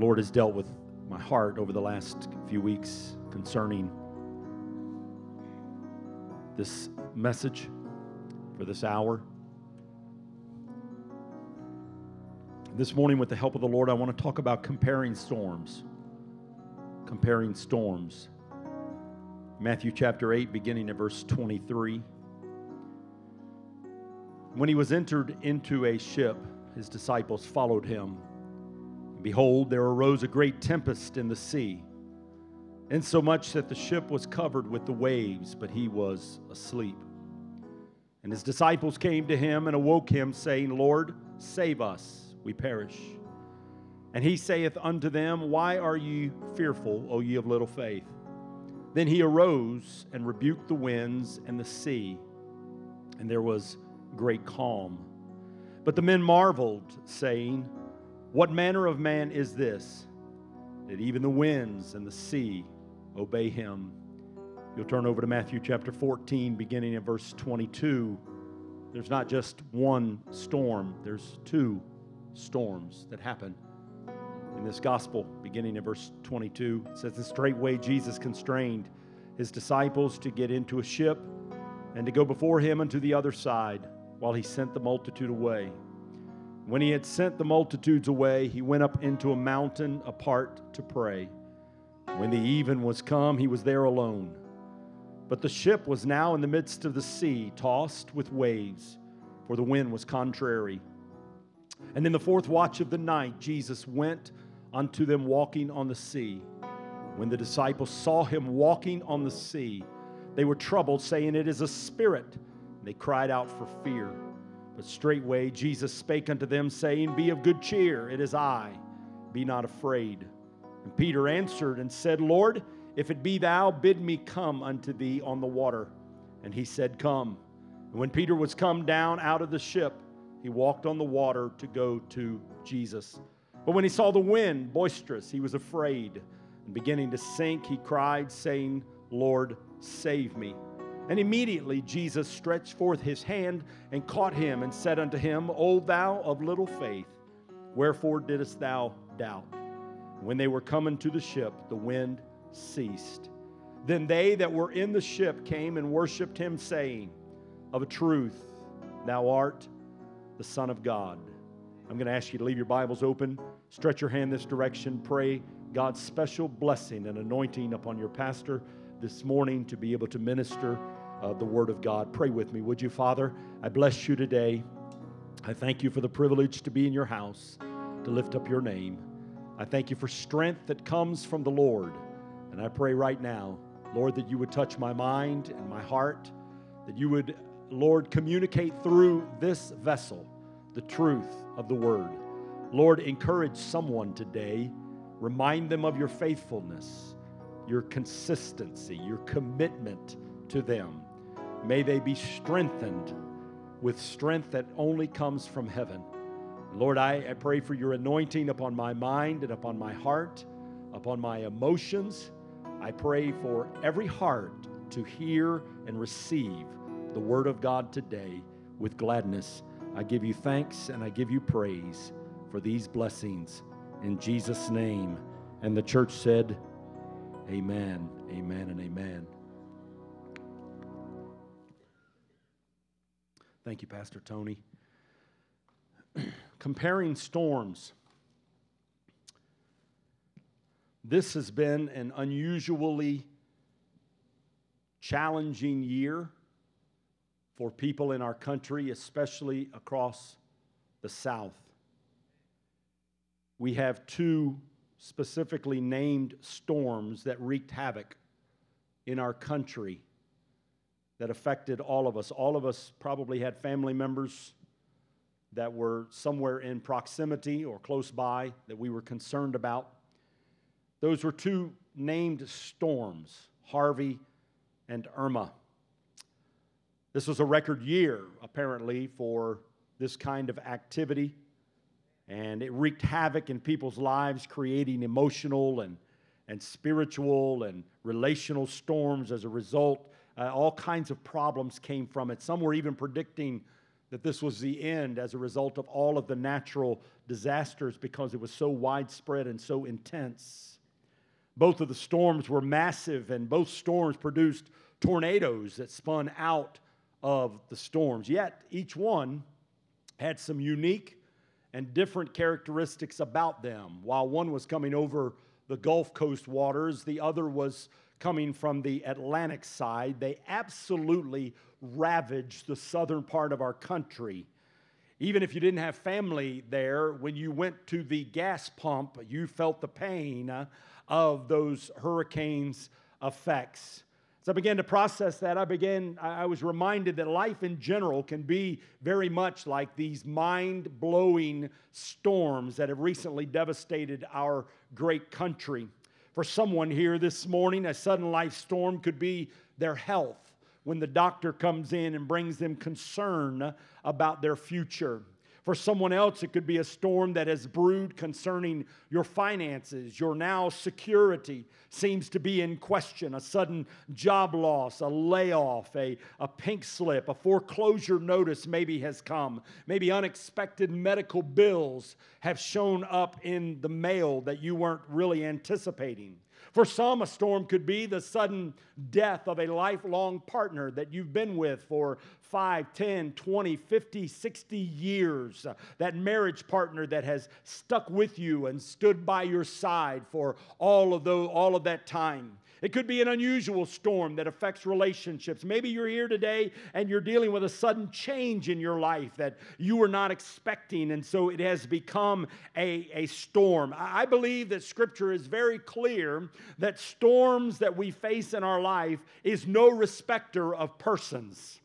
Lord has dealt with my heart over the last few weeks concerning this message for this hour. This morning, with the help of the Lord, I want to talk about comparing storms. Comparing storms. Matthew chapter 8, beginning at verse 23. When he was entered into a ship, his disciples followed him. Behold, there arose a great tempest in the sea, insomuch that the ship was covered with the waves, but he was asleep. And his disciples came to him and awoke him, saying, Lord, save us, we perish. And he saith unto them, Why are ye fearful, O ye of little faith? Then he arose and rebuked the winds and the sea, and there was great calm. But the men marveled, saying, What manner of man is this, that even the winds and the sea obey him? You'll turn over to Matthew chapter 14, beginning in verse 22. There's not just one storm, there's two storms that happen in this gospel, beginning in verse 22. It says, And straightway Jesus constrained his disciples to get into a ship and to go before him unto the other side while he sent the multitude away. When he had sent the multitudes away, he went up into a mountain apart to pray. When the even was come, he was there alone. But the ship was now in the midst of the sea, tossed with waves, for the wind was contrary. And in the fourth watch of the night, Jesus went unto them walking on the sea. When the disciples saw him walking on the sea, they were troubled, saying, It is a spirit. And they cried out for fear. But straightway Jesus spake unto them, saying, Be of good cheer, it is I, be not afraid. And Peter answered and said, Lord, if it be thou, bid me come unto thee on the water. And he said, Come. And when Peter was come down out of the ship, he walked on the water to go to Jesus. But when he saw the wind boisterous, he was afraid. And beginning to sink, he cried, saying, Lord, save me. And immediately Jesus stretched forth his hand and caught him and said unto him, O thou of little faith, wherefore didst thou doubt? When they were coming to the ship, the wind ceased. Then they that were in the ship came and worshipped him, saying, Of a truth, thou art the Son of God. I'm going to ask you to leave your Bibles open, stretch your hand this direction, pray God's special blessing and anointing upon your pastor this morning to be able to minister uh, the Word of God. Pray with me, would you, Father? I bless you today. I thank you for the privilege to be in your house, to lift up your name. I thank you for strength that comes from the Lord. And I pray right now, Lord, that you would touch my mind and my heart, that you would, Lord, communicate through this vessel the truth of the Word. Lord, encourage someone today, remind them of your faithfulness, your consistency, your commitment to them. May they be strengthened with strength that only comes from heaven. Lord, I, I pray for your anointing upon my mind and upon my heart, upon my emotions. I pray for every heart to hear and receive the word of God today with gladness. I give you thanks and I give you praise for these blessings in Jesus' name. And the church said, Amen, amen, and amen. Thank you, Pastor Tony. Comparing storms. This has been an unusually challenging year for people in our country, especially across the South. We have two specifically named storms that wreaked havoc in our country that affected all of us. All of us probably had family members that were somewhere in proximity or close by that we were concerned about. Those were two named storms, Harvey and Irma. This was a record year, apparently, for this kind of activity, and it wreaked havoc in people's lives, creating emotional and, and spiritual and relational storms as a result Uh, all kinds of problems came from it. Some were even predicting that this was the end as a result of all of the natural disasters because it was so widespread and so intense. Both of the storms were massive, and both storms produced tornadoes that spun out of the storms. Yet each one had some unique and different characteristics about them. While one was coming over the Gulf Coast waters, the other was coming from the Atlantic side. They absolutely ravaged the southern part of our country. Even if you didn't have family there, when you went to the gas pump, you felt the pain uh, of those hurricanes' effects. As I began to process that, I began, I was reminded that life in general can be very much like these mind blowing storms that have recently devastated our great country. For someone here this morning, a sudden life storm could be their health when the doctor comes in and brings them concern about their future. For someone else, it could be a storm that has brewed concerning your finances. Your now security seems to be in question. A sudden job loss, a layoff, a, a pink slip, a foreclosure notice maybe has come. Maybe unexpected medical bills have shown up in the mail that you weren't really anticipating. For some, a storm could be the sudden death of a lifelong partner that you've been with for 5, 10, 20, 50, 60 years. That marriage partner that has stuck with you and stood by your side for all of, those, all of that time. It could be an unusual storm that affects relationships. Maybe you're here today and you're dealing with a sudden change in your life that you were not expecting, and so it has become a, a storm. I believe that Scripture is very clear that storms that we face in our life is no respecter of persons.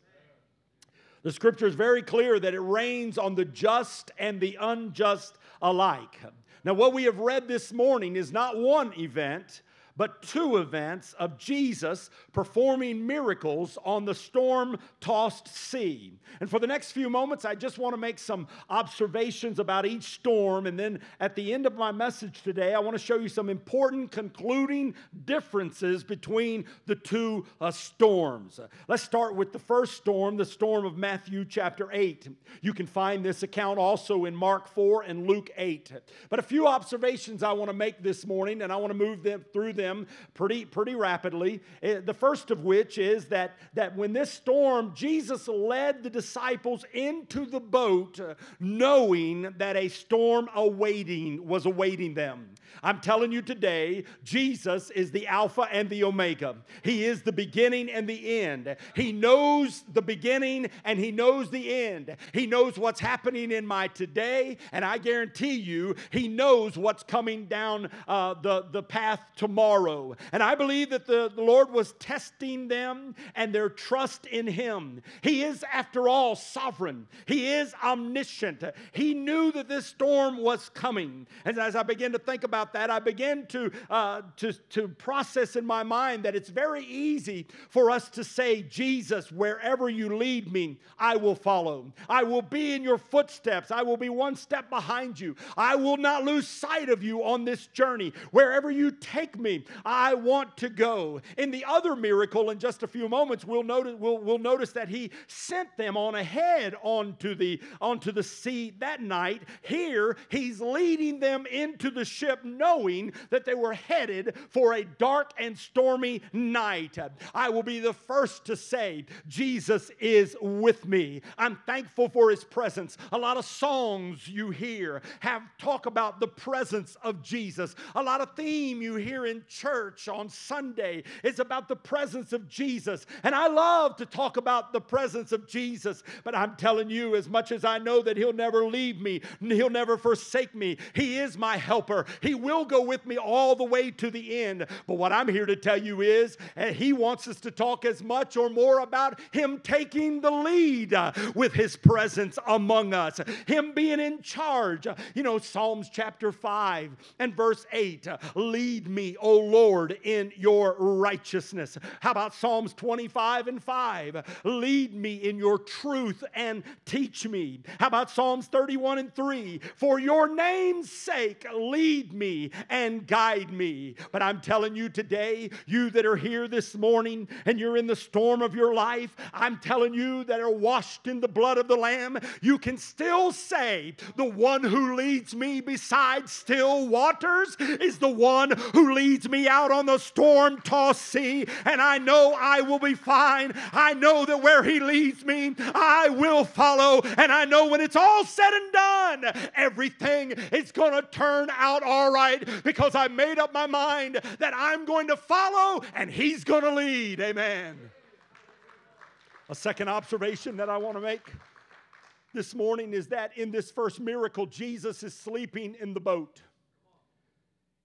The scripture is very clear that it rains on the just and the unjust alike. Now, what we have read this morning is not one event, but two events of Jesus performing miracles on the storm tossed sea. And for the next few moments, I just want to make some observations about each storm. And then at the end of my message today, I want to show you some important concluding differences between the two uh, storms. Let's start with the first storm, the storm of Matthew chapter 8. You can find this account also in Mark 4 and Luke 8. But a few observations I want to make this morning, and I want to move them through them them pretty, pretty rapidly. Eh, the first of which is that, that when this storm, Jesus led the disciples into the boat knowing that a storm awaiting was awaiting them. I'm telling you today, Jesus is the Alpha and the Omega. He is the beginning and the end. He knows the beginning and He knows the end. He knows what's happening in my today, and I guarantee you, He knows what's coming down uh, the, the path tomorrow. And I believe that the, the Lord was testing them and their trust in Him. He is, after all, sovereign, He is omniscient. He knew that this storm was coming. And as I begin to think about that, I began to, uh, to, to process in my mind that it's very easy for us to say, Jesus, wherever you lead me, I will follow. I will be in your footsteps. I will be one step behind you. I will not lose sight of you on this journey. Wherever you take me, I want to go. In the other miracle, in just a few moments, we'll notice, we'll, we'll notice that he sent them on ahead onto the, onto the sea that night. Here, he's leading them into the ship knowing that they were headed for a dark and stormy night. I will be the first to say, Jesus is with me. I'm thankful for his presence. A lot of songs you hear have talk about the presence of Jesus. A lot of theme you hear in church on Sunday is about the presence of Jesus. And I love to talk about the presence of Jesus, but I'm telling you, as much as I know that He'll never leave me, He'll never forsake me, He is my helper. He will go with me all the way to the end. But what I'm here to tell you is, eh, He wants us to talk as much or more about Him taking the lead uh, with His presence among us, Him being in charge. You know, Psalms chapter 5 and verse 8 Lead me, O Lord, in your righteousness. How about Psalms 25 and 5? Lead me in your truth and teach me. How about Psalms 31 and 3? For your name's sake, lead me me and guide me. But I'm telling you today, you that are here this morning and you're in the storm of your life, I'm telling you that are washed in the blood of the Lamb, you can still say, The one who leads me beside still waters is the one who leads me out on the storm tossed sea, and I know I will be fine. I know that where he leads me, I will follow, and I know when it's all said and done, everything is going to turn out all right because I made up my mind that I'm going to follow and he's going to lead. Amen. A second observation that I want to make this morning is that in this first miracle, Jesus is sleeping in the boat.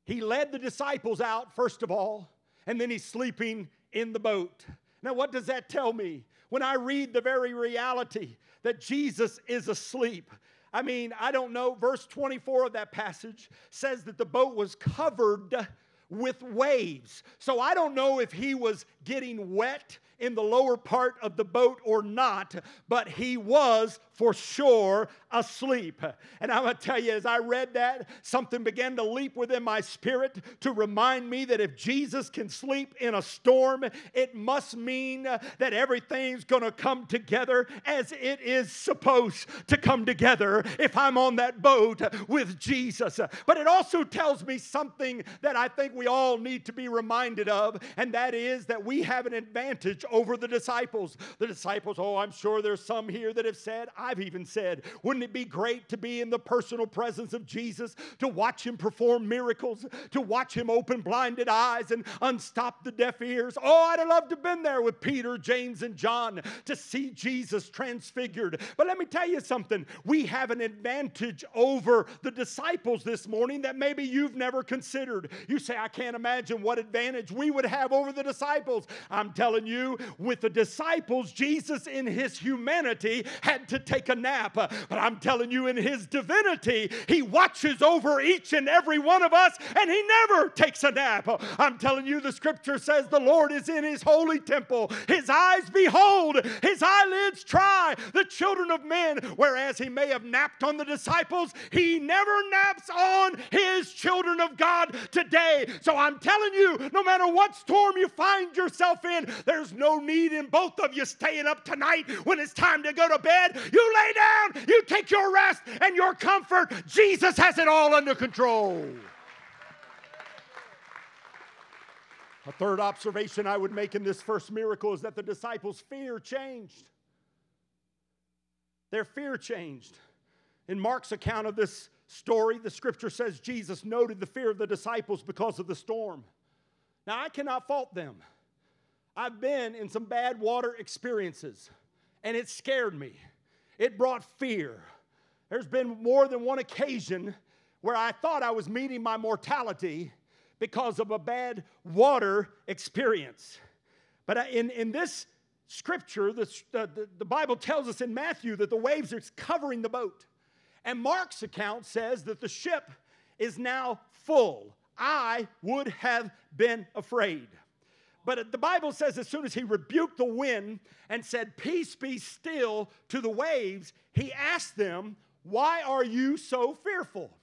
He led the disciples out, first of all, and then he's sleeping in the boat. Now, what does that tell me? When I read the very reality that Jesus is asleep, I mean, I don't know. Verse 24 of that passage says that the boat was covered with waves. So I don't know if he was getting wet in the lower part of the boat or not, but he was for sure asleep. And I'm going to tell you, as I read that, something began to leap within my spirit to remind me that if Jesus can sleep in a storm, it must mean that everything's going to come together as it is supposed to come together if I'm on that boat with Jesus. But it also tells me something that I think we all need to be reminded of, and that is that we have an advantage over the disciples. The disciples, oh, I'm sure there's some here that have said, I've even said, wouldn't it be great to be in the personal presence of Jesus, to watch him perform miracles, to watch him open blinded eyes and unstop the deaf ears? Oh, I'd have loved to have been there with Peter, James, and John to see Jesus transfigured. But let me tell you something. We have an advantage over the disciples this morning that maybe you've never considered. You say, I can't imagine what advantage we would have over the disciples. I'm telling you, with the disciples, Jesus in his humanity had to take a nap. But I'm telling you, in his divinity, he watches over each and every one of us and he never takes a nap. I'm telling you, the scripture says the Lord is in his holy temple. His eyes behold, his eyelids try the children of men. Whereas he may have napped on the disciples, he never naps on his children of God today. So I'm telling you, no matter what storm you find yourself in, there's need in both of you staying up tonight when it's time to go to bed. You lay down, you take your rest and your comfort. Jesus has it all under control. A third observation I would make in this first miracle is that the disciples' fear changed. Their fear changed. In Mark's account of this story, the scripture says Jesus noted the fear of the disciples because of the storm. Now, I cannot fault them. I've been in some bad water experiences, and it scared me. It brought fear. There's been more than one occasion where I thought I was meeting my mortality because of a bad water experience. But in, in this scripture, the, the, the Bible tells us in Matthew that the waves are covering the boat. And Mark's account says that the ship is now full. I would have been afraid. But the Bible says as soon as he rebuked the wind and said, Peace be still to the waves, he asked them, Why are you so fearful?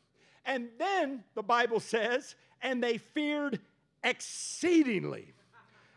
And then the Bible says, And they feared exceedingly.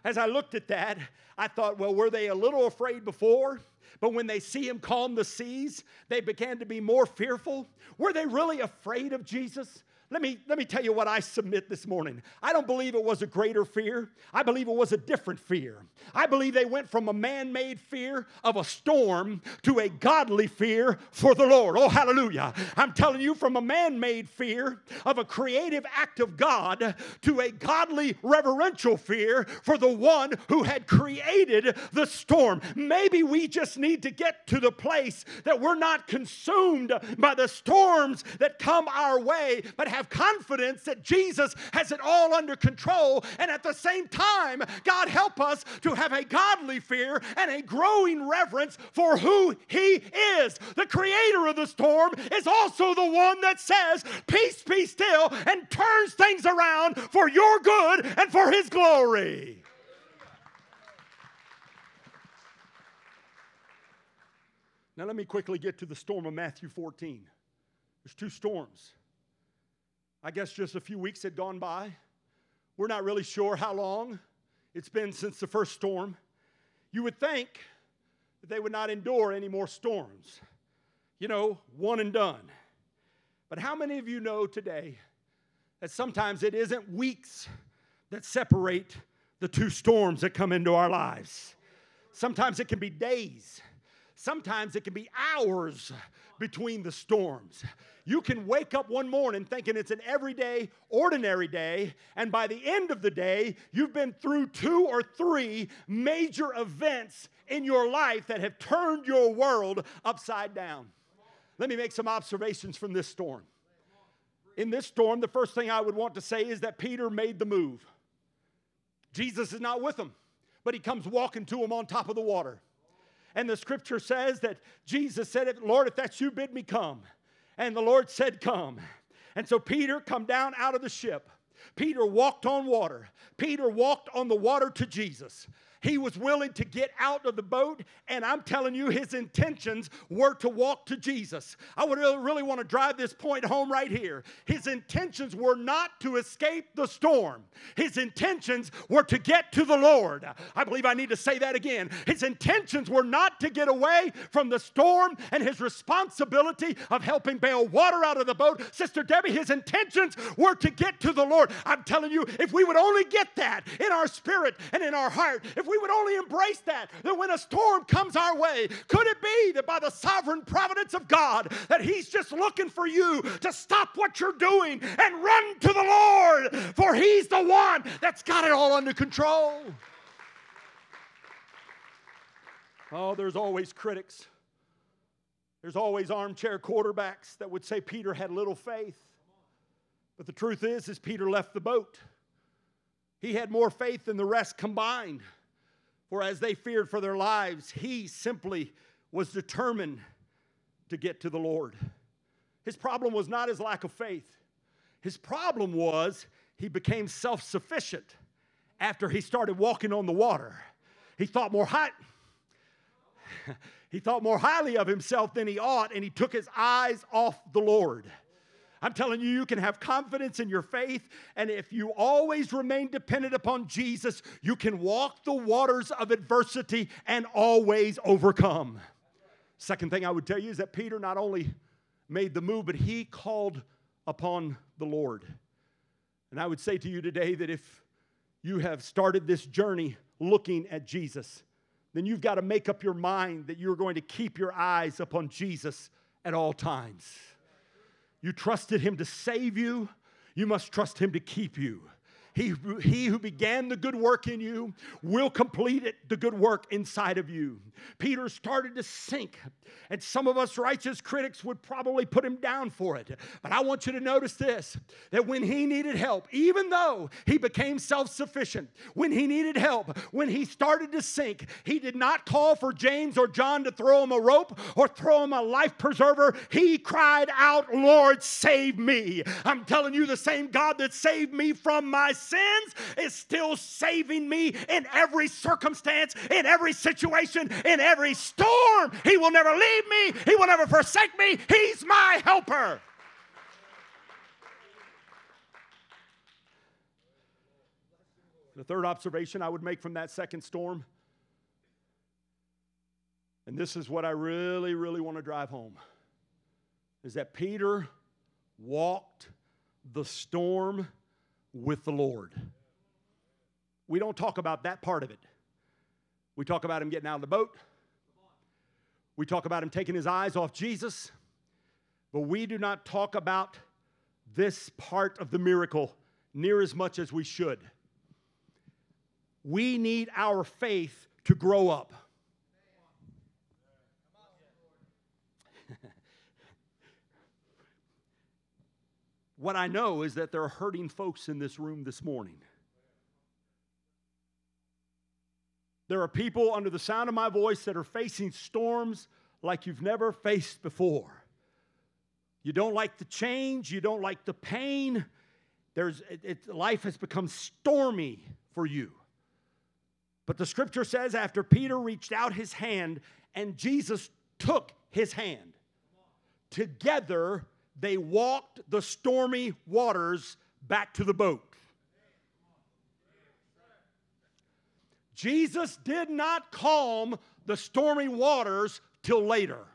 As I looked at that, I thought, well, were they a little afraid before? But when they see him calm the seas, they began to be more fearful. Were they really afraid of Jesus? Let me, let me tell you what I submit this morning. I don't believe it was a greater fear. I believe it was a different fear. I believe they went from a man made fear of a storm to a godly fear for the Lord. Oh, hallelujah. I'm telling you, from a man made fear of a creative act of God to a godly reverential fear for the one who had created the storm. Maybe we just need to get to the place that we're not consumed by the storms that come our way, but have have confidence that Jesus has it all under control. And at the same time, God help us to have a godly fear and a growing reverence for who He is. The creator of the storm is also the one that says, Peace be still, and turns things around for your good and for His glory. Now, let me quickly get to the storm of Matthew 14. There's two storms. I guess just a few weeks had gone by. We're not really sure how long it's been since the first storm. You would think that they would not endure any more storms. You know, one and done. But how many of you know today that sometimes it isn't weeks that separate the two storms that come into our lives? Sometimes it can be days. Sometimes it can be hours between the storms. You can wake up one morning thinking it's an everyday, ordinary day, and by the end of the day, you've been through two or three major events in your life that have turned your world upside down. Let me make some observations from this storm. In this storm, the first thing I would want to say is that Peter made the move. Jesus is not with him, but he comes walking to him on top of the water. And the scripture says that Jesus said, Lord, if that's you, bid me come. And the Lord said, Come. And so Peter come down out of the ship. Peter walked on water. Peter walked on the water to Jesus. He was willing to get out of the boat, and I'm telling you, his intentions were to walk to Jesus. I would really, want to drive this point home right here. His intentions were not to escape the storm, his intentions were to get to the Lord. I believe I need to say that again. His intentions were not to get away from the storm and his responsibility of helping bail water out of the boat. Sister Debbie, his intentions were to get to the Lord. I'm telling you, if we would only get that in our spirit and in our heart, if we would only embrace that, that when a storm comes our way, could it be that by the sovereign providence of God, that He's just looking for you to stop what you're doing and run to the Lord, for He's the one that's got it all under control. Oh, there's always critics. There's always armchair quarterbacks that would say Peter had little faith. But the truth is, is Peter left the boat. He had more faith than the rest combined. For as they feared for their lives, he simply was determined to get to the Lord. His problem was not his lack of faith, his problem was he became self sufficient after he started walking on the water. He thought more high. he thought more highly of himself than he ought, and he took his eyes off the Lord. I'm telling you, you can have confidence in your faith. And if you always remain dependent upon Jesus, you can walk the waters of adversity and always overcome. Second thing I would tell you is that Peter not only made the move, but he called upon the Lord. And I would say to you today that if you have started this journey looking at Jesus, then you've got to make up your mind that you're going to keep your eyes upon Jesus at all times. You trusted him to save you, you must trust him to keep you. He, he who began the good work in you will complete it, the good work inside of you. Peter started to sink, and some of us righteous critics would probably put him down for it. But I want you to notice this that when he needed help, even though he became self sufficient, when he needed help, when he started to sink, he did not call for James or John to throw him a rope or throw him a life preserver. He cried out, Lord, save me. I'm telling you, the same God that saved me from my sins is still saving me in every circumstance, in every situation, in every storm. He will never leave me, He will never forsake me. He's my helper. The third observation I would make from that second storm, and this is what I really, really want to drive home, is that Peter walked the storm with the Lord. We don't talk about that part of it. We talk about him getting out of the boat. We talk about him taking his eyes off Jesus. But we do not talk about this part of the miracle near as much as we should. We need our faith to grow up. What I know is that there are hurting folks in this room this morning. There are people under the sound of my voice that are facing storms like you've never faced before. You don't like the change, you don't like the pain. There's, it, it, life has become stormy for you. But the scripture says after Peter reached out his hand and Jesus took his hand, together they walked the stormy waters back to the boat. Jesus did not calm the stormy waters till later.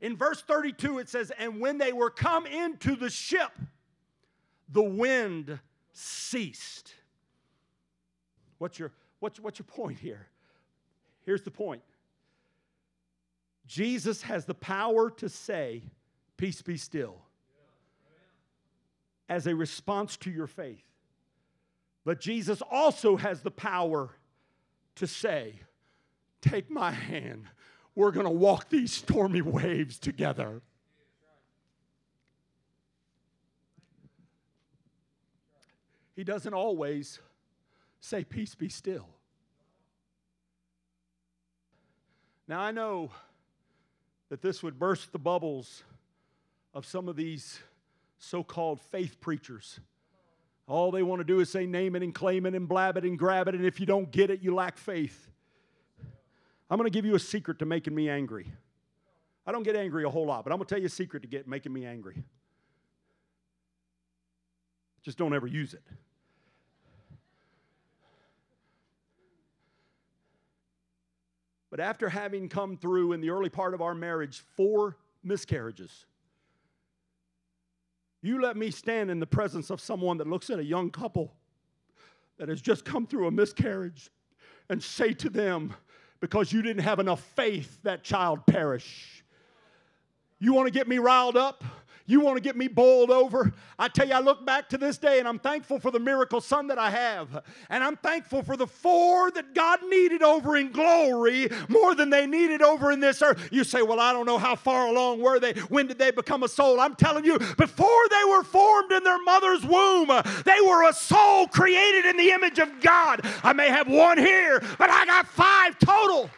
In verse 32, it says, And when they were come into the ship, the wind ceased. What's your, what's, what's your point here? Here's the point Jesus has the power to say, Peace be still, as a response to your faith. But Jesus also has the power to say, Take my hand. We're going to walk these stormy waves together. He doesn't always say, Peace be still. Now, I know that this would burst the bubbles of some of these so called faith preachers. All they want to do is say, name it and claim it and blab it and grab it, and if you don't get it, you lack faith. I'm going to give you a secret to making me angry. I don't get angry a whole lot, but I'm going to tell you a secret to get making me angry. Just don't ever use it. But after having come through in the early part of our marriage four miscarriages, you let me stand in the presence of someone that looks at a young couple that has just come through a miscarriage and say to them, because you didn't have enough faith, that child perish. You want to get me riled up? You want to get me bowled over? I tell you, I look back to this day and I'm thankful for the miracle son that I have. And I'm thankful for the four that God needed over in glory more than they needed over in this earth. You say, Well, I don't know how far along were they? When did they become a soul? I'm telling you, before they were formed in their mother's womb, they were a soul created in the image of God. I may have one here, but I got five total.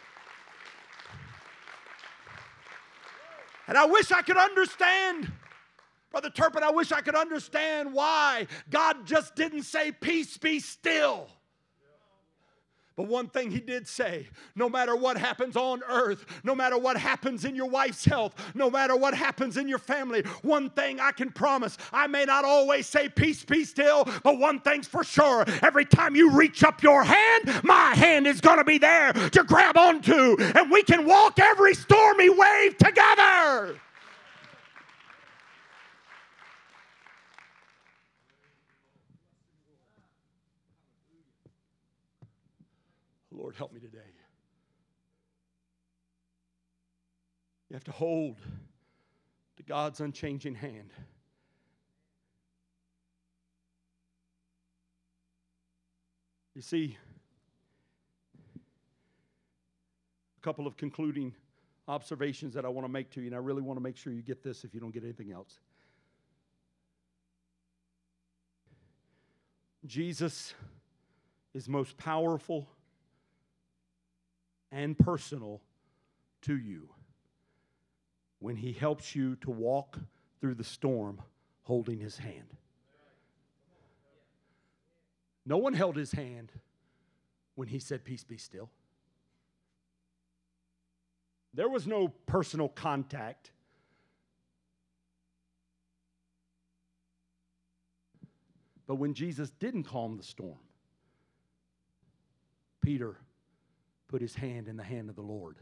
And I wish I could understand Brother Turpin, I wish I could understand why God just didn't say, Peace be still. But one thing he did say no matter what happens on earth, no matter what happens in your wife's health, no matter what happens in your family, one thing I can promise I may not always say peace, be still, but one thing's for sure every time you reach up your hand, my hand is going to be there to grab onto, and we can walk every stormy wave together. Lord, help me today. You have to hold to God's unchanging hand. You see, a couple of concluding observations that I want to make to you, and I really want to make sure you get this if you don't get anything else. Jesus is most powerful and personal to you when He helps you to walk through the storm holding His hand. No one held His hand when He said, Peace be still. There was no personal contact. But when Jesus didn't calm the storm, Peter put his hand in the hand of the Lord.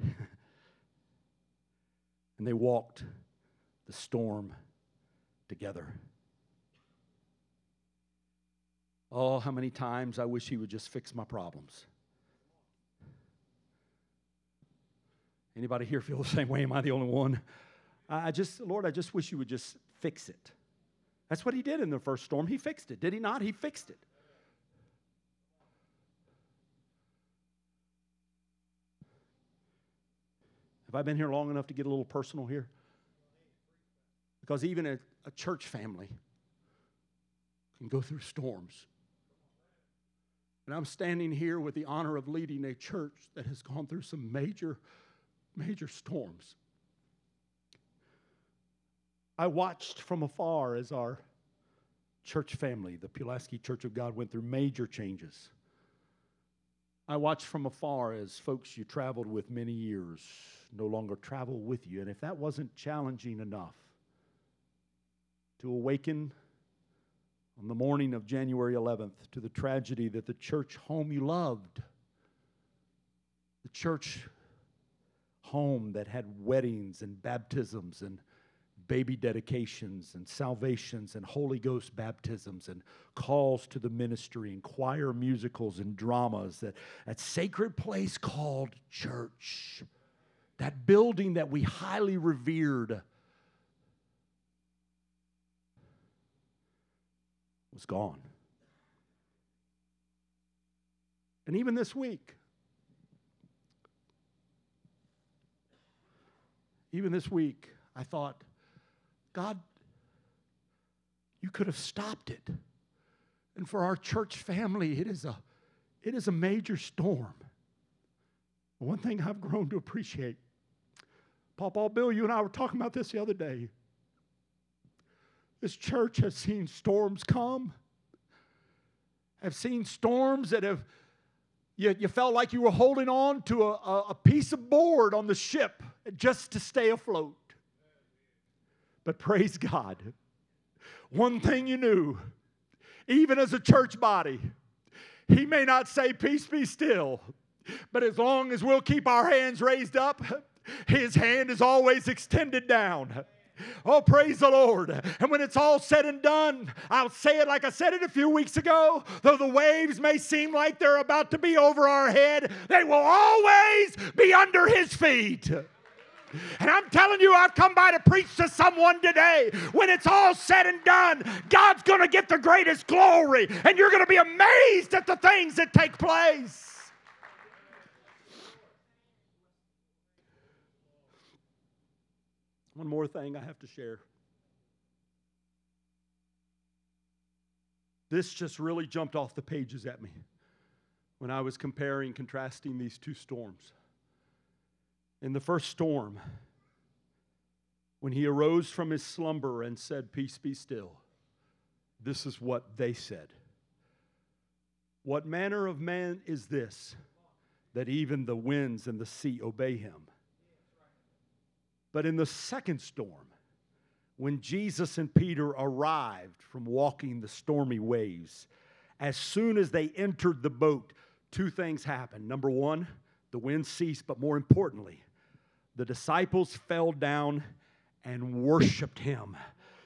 and they walked the storm together. Oh, how many times I wish he would just fix my problems. Anybody here feel the same way? Am I the only one? I just, Lord, I just wish you would just fix it. That's what he did in the first storm. He fixed it, did he not? He fixed it. Have I been here long enough to get a little personal here? Because even a, a church family can go through storms. And I'm standing here with the honor of leading a church that has gone through some major, major storms. I watched from afar as our church family, the Pulaski Church of God, went through major changes. I watched from afar as folks you traveled with many years no longer travel with you. And if that wasn't challenging enough to awaken on the morning of January 11th to the tragedy that the church home you loved, the church home that had weddings and baptisms and baby dedications and salvations and Holy Ghost baptisms and calls to the ministry and choir musicals and dramas, that, that sacred place called church, that building that we highly revered was gone. And even this week, even this week, I thought, God, you could have stopped it. And for our church family, it is a, it is a major storm. One thing I've grown to appreciate, Paul, Bill, you and I were talking about this the other day. This church has seen storms come, have seen storms that have, you, you felt like you were holding on to a, a piece of board on the ship just to stay afloat. But praise God, one thing you knew, even as a church body, He may not say, Peace be still, but as long as we'll keep our hands raised up, His hand is always extended down. Oh, praise the Lord. And when it's all said and done, I'll say it like I said it a few weeks ago. Though the waves may seem like they're about to be over our head, they will always be under His feet. And I'm telling you, I've come by to preach to someone today. When it's all said and done, God's going to get the greatest glory, and you're going to be amazed at the things that take place. One more thing I have to share. This just really jumped off the pages at me when I was comparing, contrasting these two storms. In the first storm, when he arose from his slumber and said, Peace be still, this is what they said. What manner of man is this that even the winds and the sea obey him? But in the second storm, when Jesus and Peter arrived from walking the stormy waves, as soon as they entered the boat, two things happened. Number one, the wind ceased, but more importantly, the disciples fell down and worshiped him,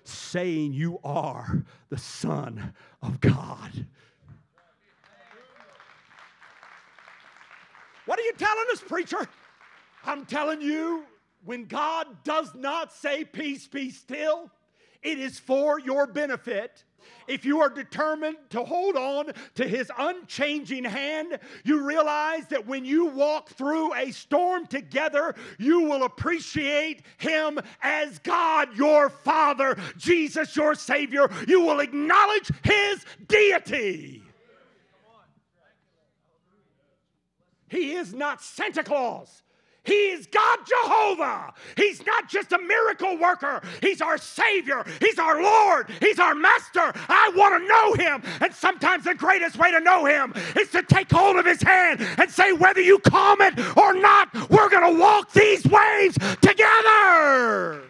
saying, You are the Son of God. What are you telling us, preacher? I'm telling you, when God does not say, Peace, be still, it is for your benefit. If you are determined to hold on to his unchanging hand, you realize that when you walk through a storm together, you will appreciate him as God, your Father, Jesus, your Savior. You will acknowledge his deity. He is not Santa Claus. He's God Jehovah. He's not just a miracle worker, He's our Savior. He's our Lord. He's our Master. I want to know Him. And sometimes the greatest way to know Him is to take hold of His hand and say, whether you calm it or not, we're going to walk these waves together.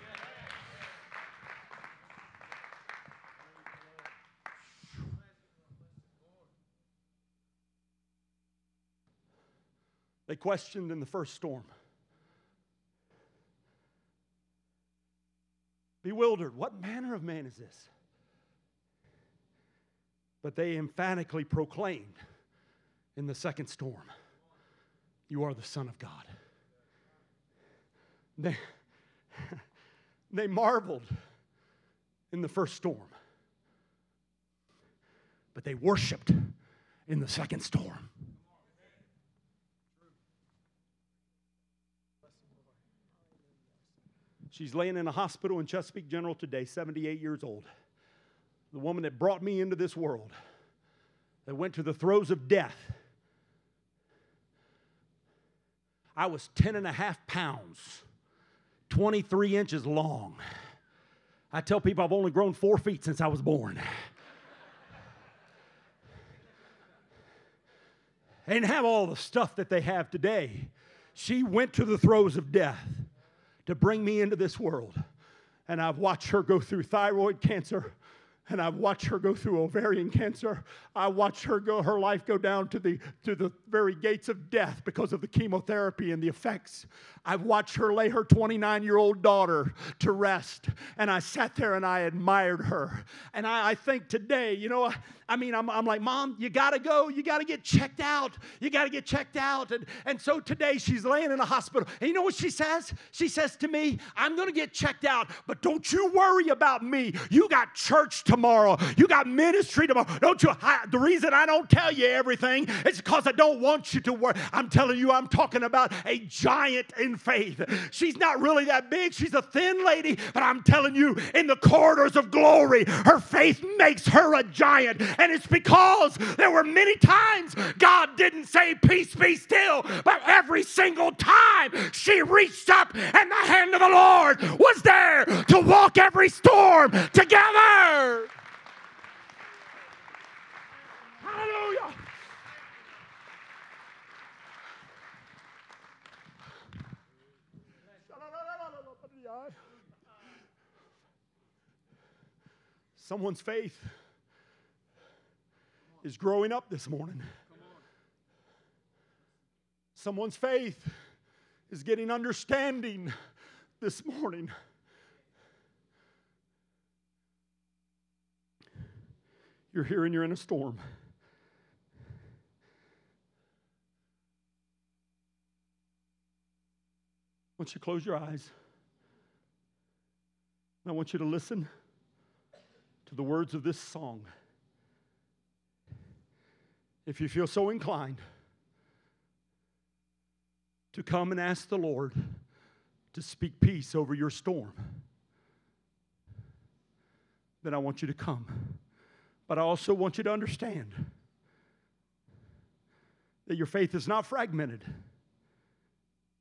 They questioned in the first storm. Bewildered. What manner of man is this? But they emphatically proclaimed in the second storm, You are the Son of God. They, they marveled in the first storm, but they worshiped in the second storm. She's laying in a hospital in Chesapeake General today, 78 years old. The woman that brought me into this world, that went to the throes of death. I was 10 and a half pounds, 23 inches long. I tell people I've only grown four feet since I was born. and have all the stuff that they have today. She went to the throes of death to bring me into this world. And I've watched her go through thyroid cancer and I've watched her go through ovarian cancer. I watched her go her life go down to the to the very gates of death because of the chemotherapy and the effects. I've watched her lay her 29-year-old daughter to rest, and I sat there and I admired her. And I, I think today, you know, I mean, I'm, I'm like, Mom, you gotta go, you gotta get checked out, you gotta get checked out. And, and so today she's laying in a hospital. And you know what she says? She says to me, I'm gonna get checked out, but don't you worry about me. You got church tomorrow, you got ministry tomorrow. Don't you? I, the reason I don't tell you everything is because I don't want you to worry. I'm telling you, I'm talking about a giant in faith. She's not really that big, she's a thin lady, but I'm telling you, in the corridors of glory, her faith makes her a giant. And it's because there were many times God didn't say, Peace be still, but every single time she reached up and the hand of the Lord was there to walk every storm together. Hallelujah. Someone's faith is growing up this morning. Someone's faith is getting understanding this morning. You're here and you're in a storm. Want you close your eyes. And I want you to listen to the words of this song if you feel so inclined, to come and ask the Lord to speak peace over your storm, then I want you to come. But I also want you to understand that your faith is not fragmented.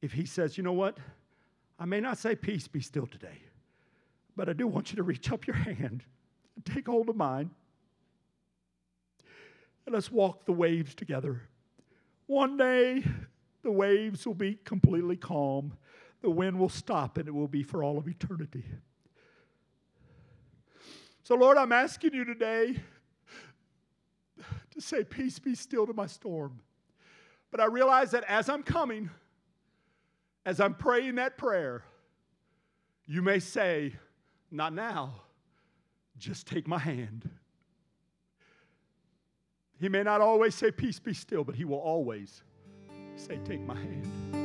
If He says, you know what, I may not say peace be still today, but I do want you to reach up your hand and take hold of mine and let's walk the waves together. One day, the waves will be completely calm. The wind will stop, and it will be for all of eternity. So, Lord, I'm asking you today to say, Peace be still to my storm. But I realize that as I'm coming, as I'm praying that prayer, you may say, Not now, just take my hand. He may not always say, Peace be still, but he will always say, Take my hand.